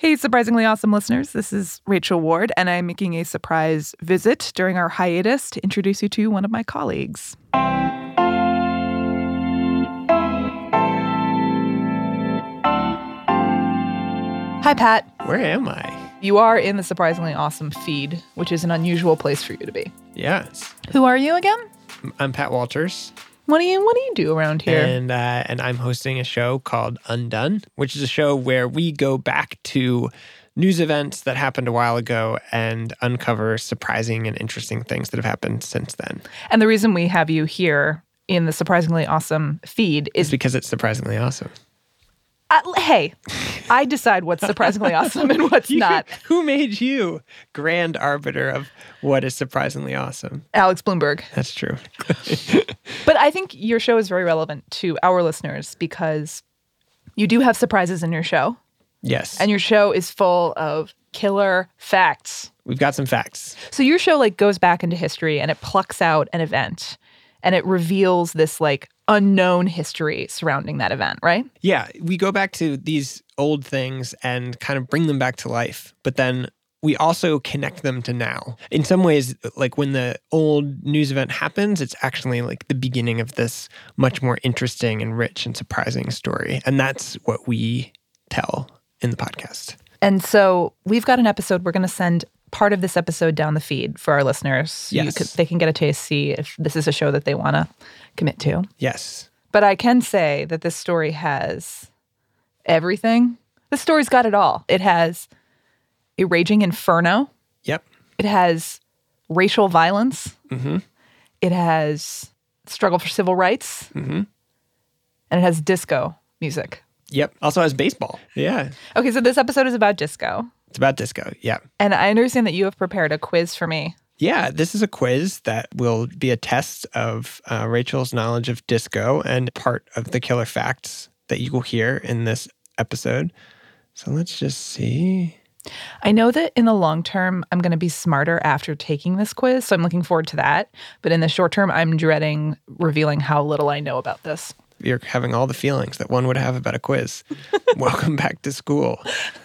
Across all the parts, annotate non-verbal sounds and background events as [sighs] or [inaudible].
Hey, surprisingly awesome listeners. This is Rachel Ward, and I'm making a surprise visit during our hiatus to introduce you to one of my colleagues. Hi, Pat. Where am I? You are in the surprisingly awesome feed, which is an unusual place for you to be. Yes. Who are you again? I'm Pat Walters. What do you What do you do around here? And uh, and I'm hosting a show called Undone, which is a show where we go back to news events that happened a while ago and uncover surprising and interesting things that have happened since then. And the reason we have you here in the surprisingly awesome feed It's is because it's surprisingly awesome. Uh, hey, I decide what's surprisingly [laughs] awesome and what's You- not. [laughs] Who made you grand arbiter of what is surprisingly awesome? Alex Blumberg. That's true. [laughs] But I think your show is very relevant to our listeners because you do have surprises in your show, Yes. and your show is full of killer facts. We've got some facts. So your show like goes back into history and it plucks out an event and it reveals this like unknown history surrounding that event, right? Yeah, we go back to these old things and kind of bring them back to life, but then we also connect them to now. In some ways, like when the old news event happens, it's actually like the beginning of this much more interesting and rich and surprising story. And that's what we tell in the podcast. And so we've got an episode. We're going to send part of this episode down the feed for our listeners. Yes. could- they can get a taste, see if this is a show that they want to commit to. Yes. But I can say that this story has everything. This story's got it all. It has a raging inferno. Yep. It has racial violence. Mhm. It has struggle for civil rights. Mhm. And it has disco music. Yep. Also has baseball. Yeah. Okay, so this episode is about disco. It's about disco. Yeah. And I understand that you have prepared a quiz for me. Yeah, this is a quiz that will be a test of uh, Rachel's knowledge of disco and part of the killer facts that you will hear in this episode. So let's just see. I know that in the long term, I'm going to be smarter after taking this quiz. So I'm looking forward to that. But in the short term, I'm dreading revealing how little I know about this. You're having all the feelings that one would have about a quiz. [laughs] Welcome back to school.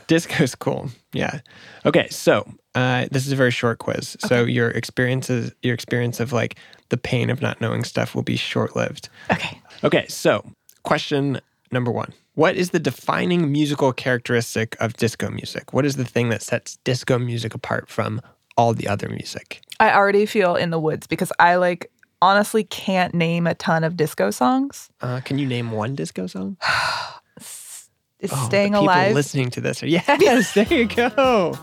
Disco's cool. Yeah. Okay, so uh, this is a very short quiz. So your experiences, your experience of like the pain of not knowing stuff will be short lived. Okay. Okay, so question number one. What is the defining musical characteristic of disco music? What is the thing that sets disco music apart from all the other music? I already feel in the woods because I like honestly can't name a ton of disco songs. Uh, can you name one disco song? [sighs] Is Oh, Staying people Alive? listening to this are [laughs] yes. there you go.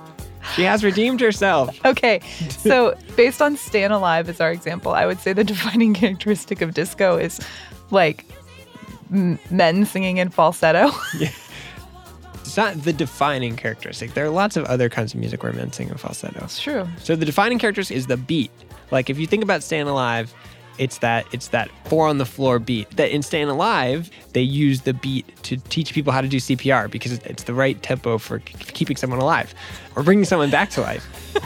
She has redeemed herself. [laughs] Okay, so based on Staying Alive as our example, I would say the [laughs] defining characteristic of disco is like m- men singing in falsetto. yeah. It's not the defining characteristic. There are lots of other kinds of music where men sing in falsetto. it's true. So the defining characteristic is the beat. Like if you think about Staying Alive, it's that it's that four on the floor beat. That in Staying Alive, they use the beat to teach people how to do CPR because it's- it's the right tempo for keeping someone alive or bringing someone back to life. [laughs]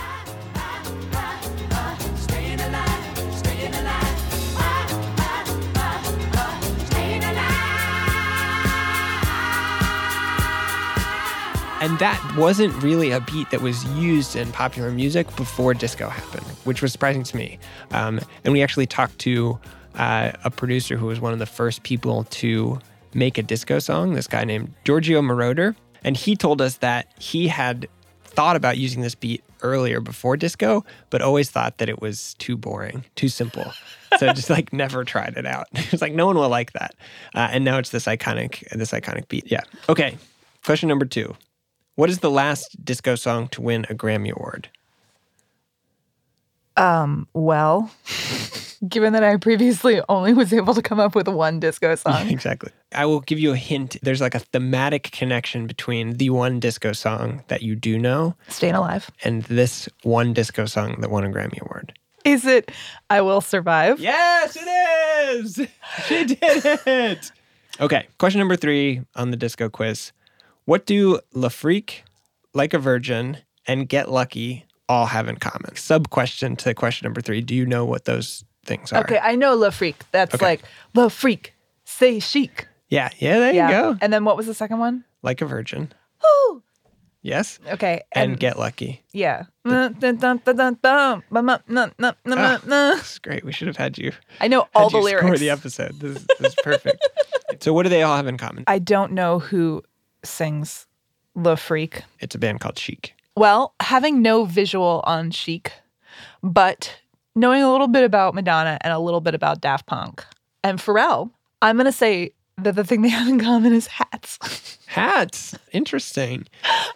And that wasn't really a beat that was used in popular music before disco happened, which was surprising to me. Um, and we actually talked to uh, a producer who was one of the first people to make a disco song, this guy named Giorgio Moroder. And he told us that he had thought about using this beat earlier before disco, but always thought that it was too boring, too simple. So just like [laughs] never tried it out. [laughs] It's like no one will like that. Uh, and now it's this iconic, this iconic beat. Yeah. Okay. Question number two. What is the last disco song to win a Grammy Award? Um, well, [laughs] given that I previously only was able to come up with one disco [laughs] song, Exactly. I will give you a hint. There's like a thematic connection between the one disco song that you do know Staying Alive. and this one disco song that won a Grammy Award. Is it I Will Survive? Yes, it is. She did it. [laughs] Okay. Question number three on the disco quiz. What do Le Freak, Like a Virgin, and Get Lucky all have in common? Sub question to question number three. Do you know what those things are? Okay, I know Le Freak. That's Okay. like Le Freak, say chic. Yeah. Yeah. There you go. And then what was the second one? Like a Virgin. Ooh, Yes? Okay. And, Get Lucky. Yeah. I ah, That's great. We should have had you. I know had all the you Score lyrics. the episode. This, is- this is perfect. [laughs] so, what do they all have in common? I don't know who sings Le Freak. It's a band called Chic. Well, having no visual on Chic, but knowing a little bit about Madonna and a little bit about Daft Punk and Pharrell, I'm going to say that the thing they have in common is hats. [laughs] Hats. Interesting.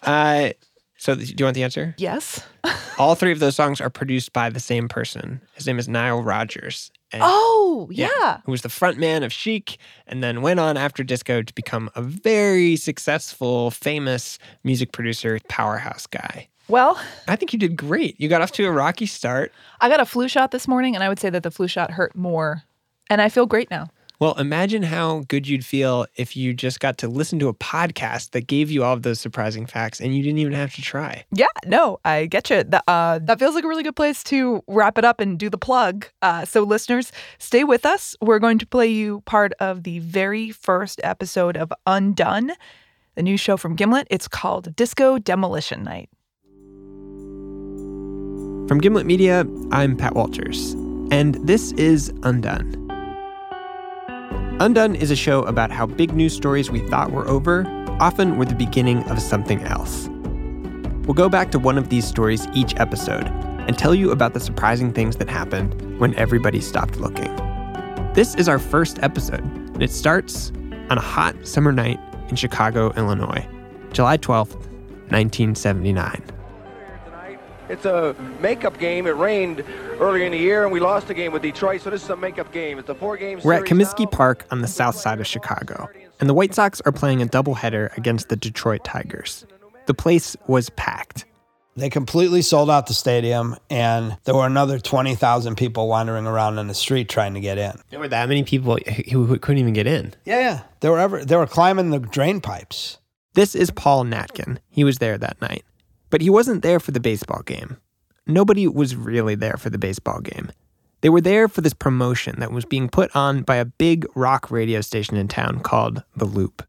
Uh, so, do you want the answer? yes. [laughs] All three of those songs are produced by the same person. His name is Nile Rodgers. And Oh, yeah. Who was the front man of Chic and then went on after disco to become a very successful, famous music producer, powerhouse guy. Well, I think you did great. You got off to a rocky start. I got a flu shot this morning, and I would say that the flu shot hurt more. And I feel great now. Well, imagine how good you'd feel if you just got to listen to a podcast that gave you all of those surprising facts and you didn't even have to try. Yeah, no, I get you. That, uh, that feels like a really good place to wrap it up and do the plug. Uh, so, listeners, stay with us. We're going to play you part of the very first episode of Undone, the new show from Gimlet. It's called Disco Demolition Night. From Gimlet Media, I'm Pat Walters, and this is Undone. Undone is a show about how big news stories we thought were over often were the beginning of something else. We'll go back to one of these stories each episode and tell you about the surprising things that happened when everybody stopped looking. This is our first episode, and it starts on a hot summer night in Chicago, Illinois, July 12th, 1979. Tonight. It's a makeup game. It rained earlier in the year, and we lost the game with Detroit, so this is a makeup game. It's a four-game We're at series Comiskey now. Park on the south side of Chicago, and the White Sox are playing a doubleheader against the Detroit Tigers. The place was packed. They completely sold out the stadium, and there were another 20,000 people wandering around in the street trying to get in. There were that many people who who couldn't even get in. Yeah, yeah. They were, ever, they were climbing the drain pipes. This is Paul Natkin. He was there that night. But he wasn't there for the baseball game. Nobody was really there for the baseball game. They were there for this promotion that was being put on by a big rock radio station in town called The Loop.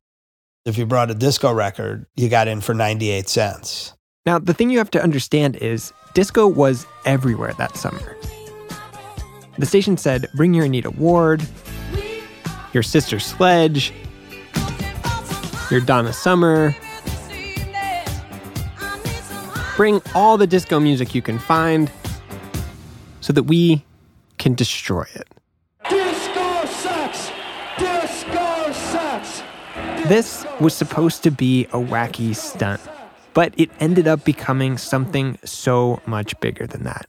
If you brought a disco record, you got in for 98 cents. Now, the thing you have to understand is disco was everywhere that summer. The station said, Bring your Anita Ward, your Sister Sledge, your Donna Summer. Bring all the disco music you can find so that we can destroy it. Disco sucks. Disco sucks. This was supposed to be a wacky stunt, but it ended up becoming something so much bigger than that.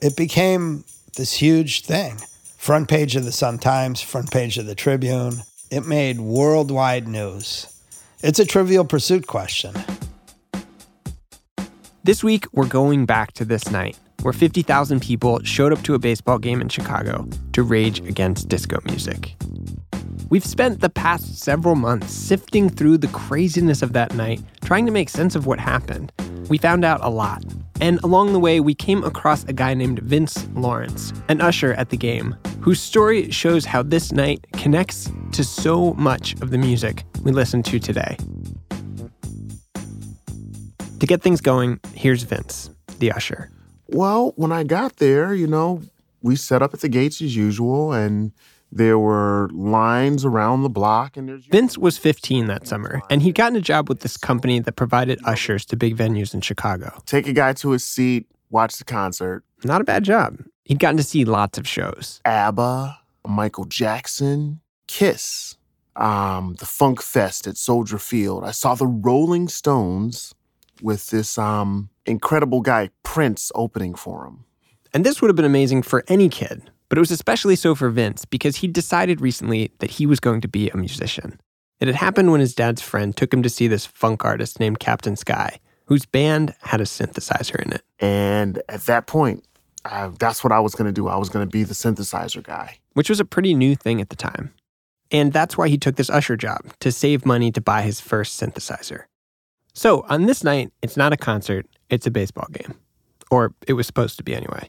It became this huge thing. Front page of the Sun Times, front page of the Tribune. It made worldwide news. It's a trivial pursuit question. This week, we're going back to this night where 50,000 people showed up to a baseball game in Chicago to rage against disco music. We've spent the past several months sifting through the craziness of that night, trying to make sense of what happened. We found out a lot. And along the way, we came across a guy named Vince Lawrence, an usher at the game, whose story shows how this night connects to so much of the music we listen to today. To get things going, here's Vince, the usher. Well, when I got there, you know, we set up at the gates as usual, and there were lines around the block, and there's Vince was 15 that summer, and he'd gotten a job with this company that provided ushers to big venues in Chicago. take a guy to his seat, watch the concert. Not a bad job. He'd gotten to see lots of shows. ABBA, Michael Jackson, Kiss, um, the Funk Fest at Soldier Field. I saw the Rolling Stones with this um, incredible guy Prince opening for him. And this would have been amazing for any kid, but it was especially so for Vince because he'd decided recently that he was going to be a musician. It had happened when his dad's friend took him to see this funk artist named Captain Sky, whose band had a synthesizer in it. And at that point, I, that's what I was going to do. I was going to be the synthesizer guy. which was a pretty new thing at the time. And that's why he took this usher job to save money to buy his first synthesizer. So on this night, it's not a concert, it's a baseball game. Or it was supposed to be anyway.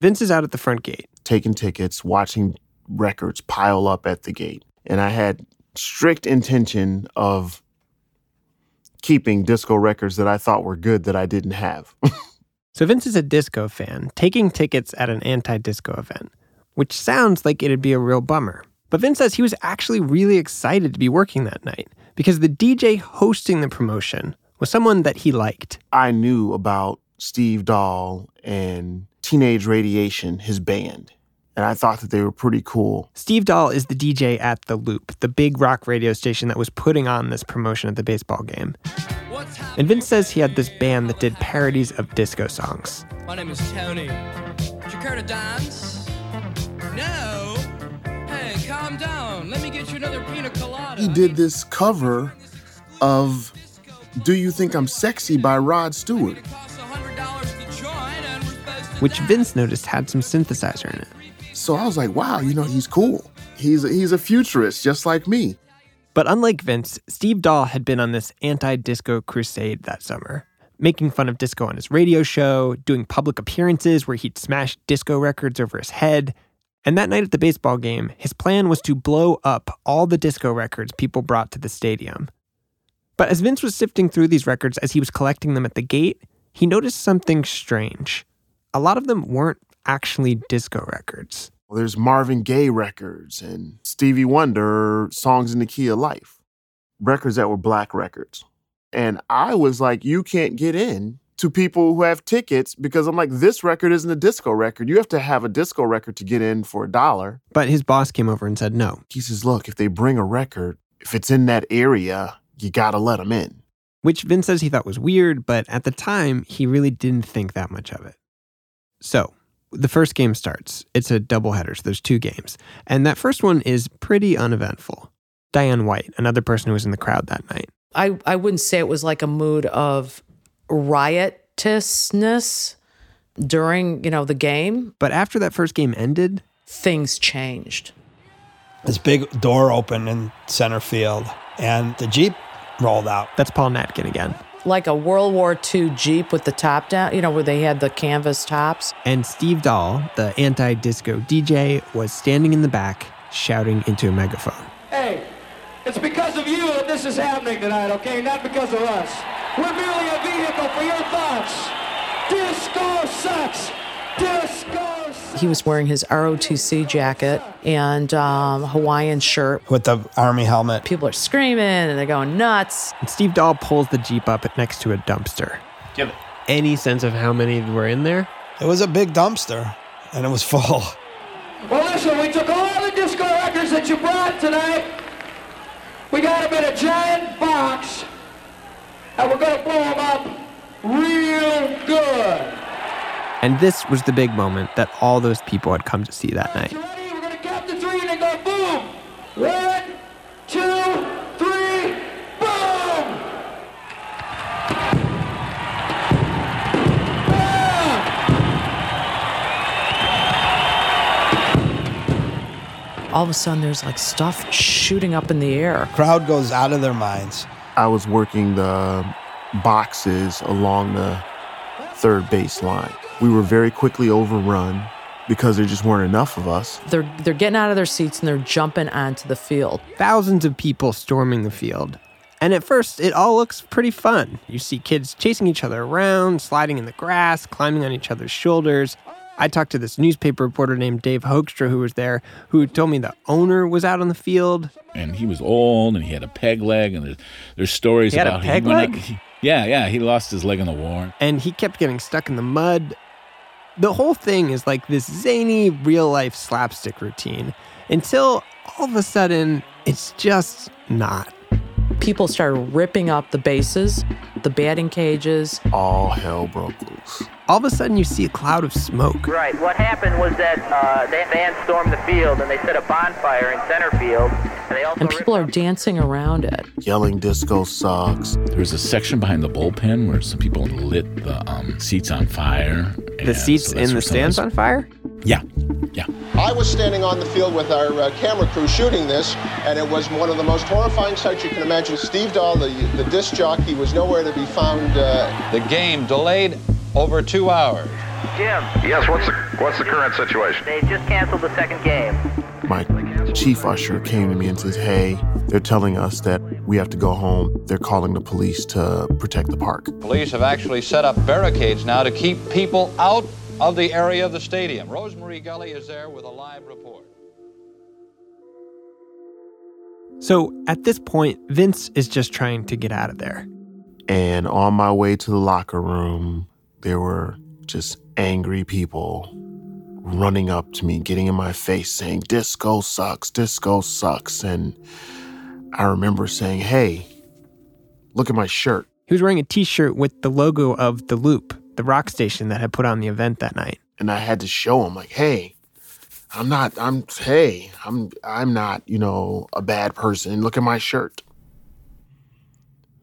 Vince is out at the front gate. taking tickets, watching records pile up at the gate. And I had strict intention of keeping disco records that I thought were good that I didn't have. [laughs] So Vince is a disco fan, taking tickets at an anti disco event, which sounds like it'd be a real bummer. But Vince says he was actually really excited to be working that night because the DJ hosting the promotion was someone that he liked. I knew about Steve Dahl and Teenage Radiation, his band, and I thought that they were pretty cool. Steve Dahl is the DJ at The Loop, the big rock radio station that was putting on this promotion at the baseball game. And Vince says he had this band that did parodies of disco songs. My name is Tony. Would you care to dance? No? Hey, calm down. Let me get you another pina colada. He did this cover of Do You Think I'm Sexy by Rod Stewart. It costs $100 to join, and we're supposed to which. Vince noticed had some synthesizer in it. So I was like, wow, you know, he's cool. He's he's a futurist just like me. But unlike Vince, Steve Dahl had been on this anti disco crusade that summer, making fun of disco on his radio show, doing public appearances where he'd smash disco records over his head. And that night at the baseball game, his plan was to blow up all the disco records people brought to the stadium. But as Vince was sifting through these records as he was collecting them at the gate, he noticed something strange. A lot of them weren't actually disco records. Well, there's Marvin Gaye records and Stevie Wonder songs in the key of life, records that were black records. And I was like, you can't get in to people who have tickets because I'm like, this record isn't a disco record. You have to have a disco record to get in for a dollar. But his boss came over and said no. He says, look, if they bring a record, if it's in that area, you gotta let them in. which Vince says he thought was weird, but at the time, he really didn't think that much of it. So, the first game starts. It's a doubleheader, so there's two games. And that first one is pretty uneventful. Diane White, another person who was in the crowd that night. I, I wouldn't say it was like a mood of riotousness during, you know, the game. But after that first game ended, Things changed. This big door opened in center field, and the Jeep rolled out. that's Paul Natkin again. Like a World War II Jeep with the top down, you know, where they had the canvas tops. And Steve Dahl, the anti disco DJ, was standing in the back shouting into a megaphone. Hey, it's because of you that this is happening tonight, okay? Not because of us. We're merely a vehicle for your thoughts. Disco sucks. Disco sucks. He was wearing his ROTC jacket and um, Hawaiian shirt. with the army helmet. People are screaming and they're going nuts. And Steve Dahl pulls the Jeep up next to a dumpster. Do you have any sense of how many were in there? It was a big dumpster, and it was full. Well, listen, we took all the disco records that you brought tonight. We got them in a giant box, and we're going to blow them up real good. And this was the big moment that all those people had come to see that night. You ready? We're going to count to three and then go boom. One, two, three, boom. Bam! All of a sudden, there's like stuff shooting up in the air. Crowd goes out of their minds. I was working the boxes along the third base line. We were very quickly overrun because there just weren't enough of us. They're they're getting out of their seats and they're jumping onto the field. Thousands of people storming the field. And at first, it all looks pretty fun. You see kids chasing each other around, sliding in the grass, climbing on each other's shoulders. I talked to this newspaper reporter named Dave Hoekstra who was there, who told me the owner was out on the field. and he was old and he had a peg leg and there's, there's stories He had a about peg he leg? up- he- yeah yeah he lost his leg in the war and he kept getting stuck in the mud. The whole thing is like this zany real life slapstick routine until all of a sudden it's just not. People started ripping up the bases, the batting cages. All hell broke loose. All of a sudden you see a cloud of smoke. Right. What happened was that uh, they band stormed the field and they set a bonfire in center field, and they also And people are dancing around it. Yelling disco sucks. there was a section behind the bullpen where some people lit the um, seats on fire The seats so in the stands on fire? yeah yeah I was standing on the field with our uh, camera crew shooting this, and it was one of the most horrifying sights you can imagine. Steve Dahl, the, the disc jockey, was nowhere to be found. Uh, The game delayed over two hours. Jim, Yes, what's the, what's the current situation? they just canceled the second game. My chief usher came to me and says, Hey, they're telling us that we have to go home. They're calling the police to protect the park. Police have actually set up barricades now to keep people out of the area of the stadium. Rosemary Gully is there with a live report. So at this point, Vince is just trying to get out of there. And on my way to the locker room, there were just angry people running up to me, getting in my face, saying, Disco sucks, disco sucks. And I remember saying, Hey, look at my shirt. He was wearing a t shirt with the logo of The Loop, the rock station that had put on the event that night. And I had to show him, like, hey, I'm not, I'm, hey, I'm, I'm not, you know, a bad person. Look at my shirt.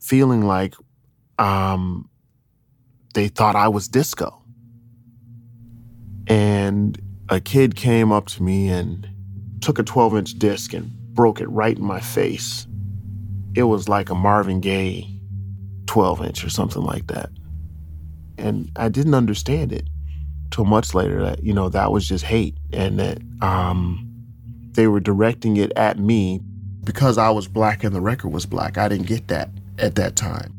Feeling like um, they thought I was disco. And a kid came up to me and took a 12 inch disc and broke it right in my face. It was like a Marvin Gaye 12 inch or something like that. And I didn't understand it till much later that, you know, that was just hate and that um, they were directing it at me because I was black and the record was black. I didn't get that at that time.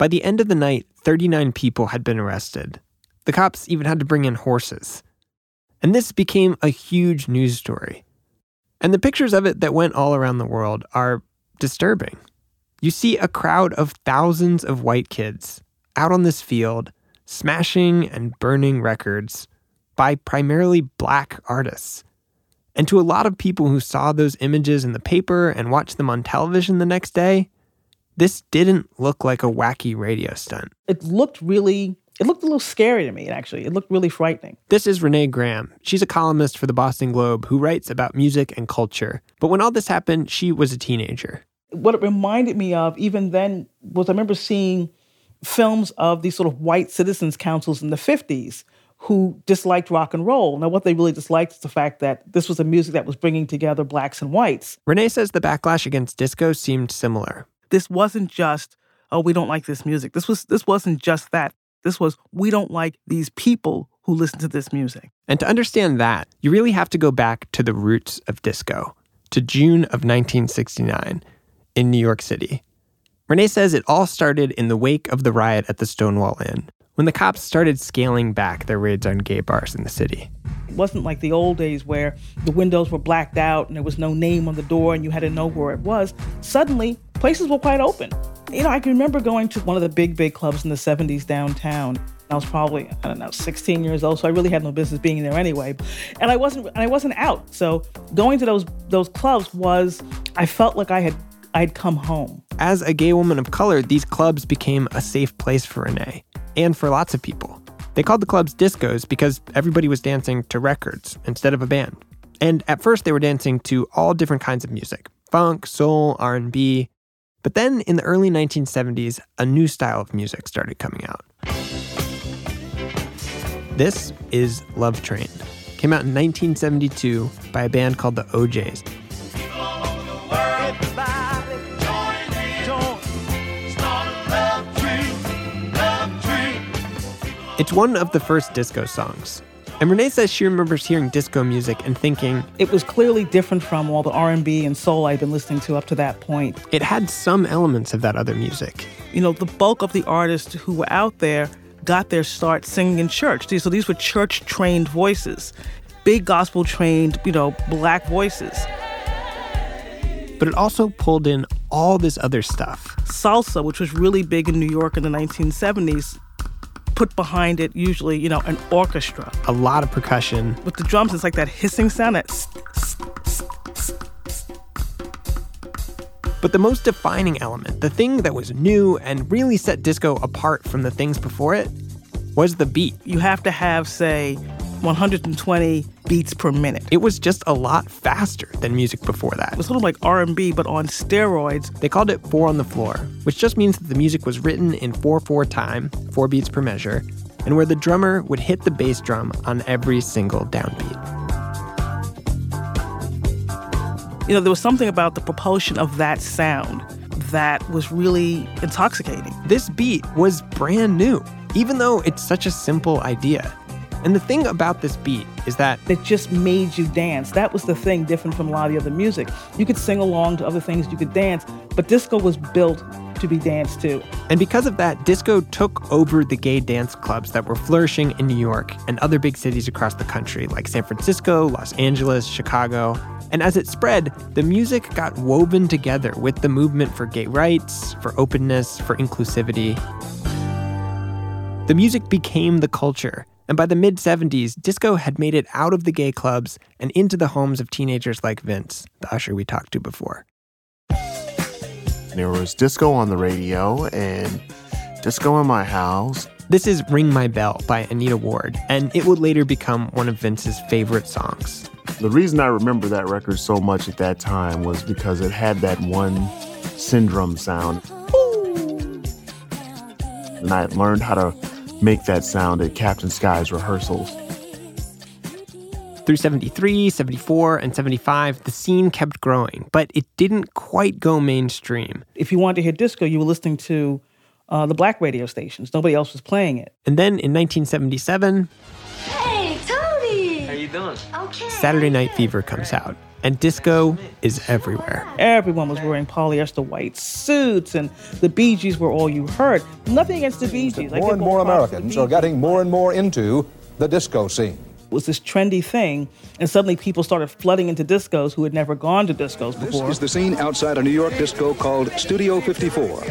By the end of the night, 39 people had been arrested. The cops even had to bring in horses. And this became a huge news story. And the pictures of it that went all around the world are disturbing. You see a crowd of thousands of white kids out on this field, smashing and burning records by primarily black artists. And to a lot of people who saw those images in the paper and watched them on television the next day, this didn't look like a wacky radio stunt. It looked really it looked a little scary to me, actually. It looked really frightening. This is Renee Graham. She's a columnist for the Boston Globe who writes about music and culture. But when all this happened, she was a teenager. What it reminded me of, even then, was I remember seeing films of these sort of white citizens councils in the 50s who disliked rock and roll. Now, what they really disliked is the fact that this was a music that was bringing together blacks and whites. Renee says the backlash against disco seemed similar. This wasn't just, oh, we don't like this music. This was this wasn't just that. This was we don't like these people who listen to this music. And to understand that, you really have to go back to the roots of disco, to June of 1969 in New York City. Renee says it all started in the wake of the riot at the Stonewall Inn, when the cops started scaling back their raids on gay bars in the city. It wasn't like the old days where the windows were blacked out and there was no name on the door and you had to know where it was. Suddenly, places were quite open. You know, I can remember going to one of the big, big clubs in the 70s downtown. I was probably, I don't know, 16 years old, so I really had no business being there anyway. And I wasn't and I wasn't out. So going to those those clubs was I felt like I had I'd come home. As a gay woman of color, these clubs became a safe place for Renee and for lots of people. They called the clubs discos because everybody was dancing to records instead of a band. And at first they were dancing to all different kinds of music, funk, soul, R&B. But then in the early 1970s, a new style of music started coming out. This is Love Train. Came out in 1972 by a band called the O'Jays. It's one of the first disco songs. And Renee says she remembers hearing disco music and thinking it was clearly different from all the R&B and soul I'd been listening to up to that point. It had some elements of that other music. You know, the bulk of the artists who were out there got their start singing in church. So these were church-trained voices, big gospel-trained, you know, black voices. But it also pulled in all this other stuff. Salsa, which was really big in New York in the 1970s, put behind it usually, you know, an orchestra. A lot of percussion. With the drums, it's like that hissing sound that. But the most defining element, the thing that was new and really set disco apart from the things before it, was the beat. You have to have, say, 120 beats per minute. It was just a lot faster than music before that. It was sort of like R&B but on steroids. They called it 4 on the floor, which just means that the music was written in 4/4 time, 4 beats per measure, and where the drummer would hit the bass drum on every single downbeat. You know, there was something about the propulsion of that sound that was really intoxicating. This beat was brand new, even though it's such a simple idea. And the thing about this beat is that it just made you dance. That was the thing different from a lot of the other music. You could sing along to other things, you could dance, but disco was built to be danced to. And because of that, disco took over the gay dance clubs that were flourishing in New York and other big cities across the country, like San Francisco, Los Angeles, Chicago. And as it spread, the music got woven together with the movement for gay rights, for openness, for inclusivity. The music became the culture. And by the mid 70s, disco had made it out of the gay clubs and into the homes of teenagers like Vince, the usher we talked to before. There was disco on the radio and disco in my house. This is Ring My Bell by Anita Ward, and it would later become one of Vince's favorite songs. The reason I remember that record so much at that time was because it had that one Syndrum sound. And I learned how to make that sound at Captain Sky's rehearsals. Through 73, 74, and 75, the scene kept growing, but it didn't quite go mainstream. If you wanted to hear disco, you were listening to uh, the black radio stations. Nobody else was playing it. And then in 1977, Hey, Tony! Doing? Okay. Saturday Night Fever comes out, and disco is everywhere. Everyone was wearing polyester white suits, and the Bee Gees were all you heard. Nothing against the Bee Gees. More and more Americans are getting more and more into the disco scene. It was this trendy thing, and suddenly people started flooding into discos who had never gone to discos before. This is the scene outside a New York disco called Studio 54.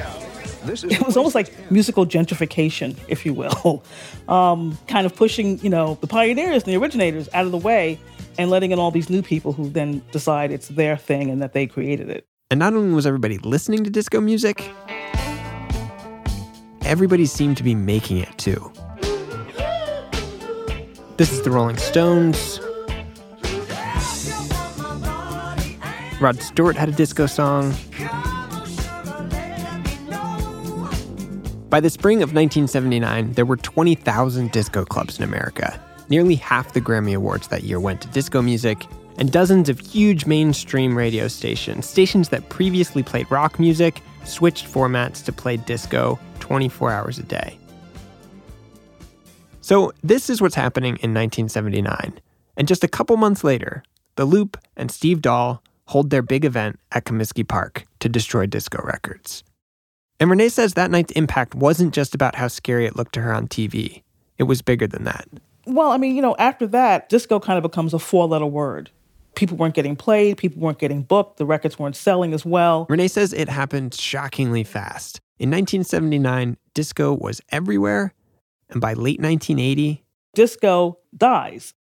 This is it was almost like musical gentrification, if you will, [laughs] um, kind of pushing you know the pioneers and the originators out of the way and letting in all these new people who then decide it's their thing and that they created it. And not only was everybody listening to disco music, everybody seemed to be making it too. This is the Rolling Stones. Rod Stewart had a disco song. By the spring of 1979, there were 20,000 disco clubs in America. Nearly half the Grammy Awards that year went to disco music, and dozens of huge mainstream radio stations, stations that previously played rock music, switched formats to play disco 24 hours a day. So, this is what's happening in 1979. And just a couple months later, The Loop and Steve Dahl hold their big event at Comiskey Park to destroy disco records. And Renee says that night's impact wasn't just about how scary it looked to her on TV, it was bigger than that. Well, I mean, you know, after that, disco kind of becomes a four letter word. People weren't getting played, people weren't getting booked, the records weren't selling as well. Renee says it happened shockingly fast. In 1979, disco was everywhere, and by late 1980, disco dies.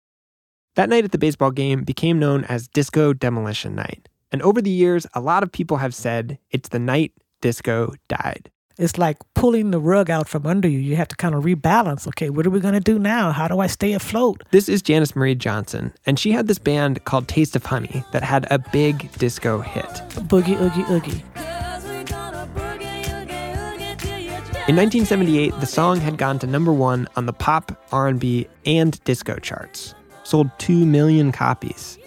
That night at the baseball game became known as Disco Demolition Night. And over the years, a lot of people have said it's the night disco died. It's like pulling the rug out from under you. You have to kind of rebalance. Okay, what are we going to do now? How do I stay afloat? This is Janice Marie Johnson, and she had this band called Taste of Honey that had a big disco hit. Boogie, oogie, oogie. In 1978, the song had gone to number 1 on the pop, R&B, and disco charts. Sold 2 million copies.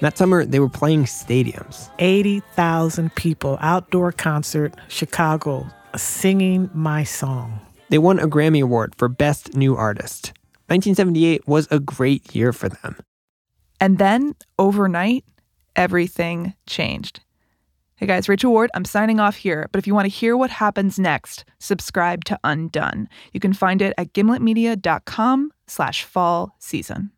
That summer, they were playing stadiums. 80,000 people, outdoor concert, Chicago, singing my song. They won a Grammy Award for Best New Artist. 1978 was a great year for them. And then, overnight, everything changed. Hey guys, Rachel Ward, I'm signing off here, but if you want to hear what happens next, subscribe to Undone. You can find it at gimletmedia.com slash fall season.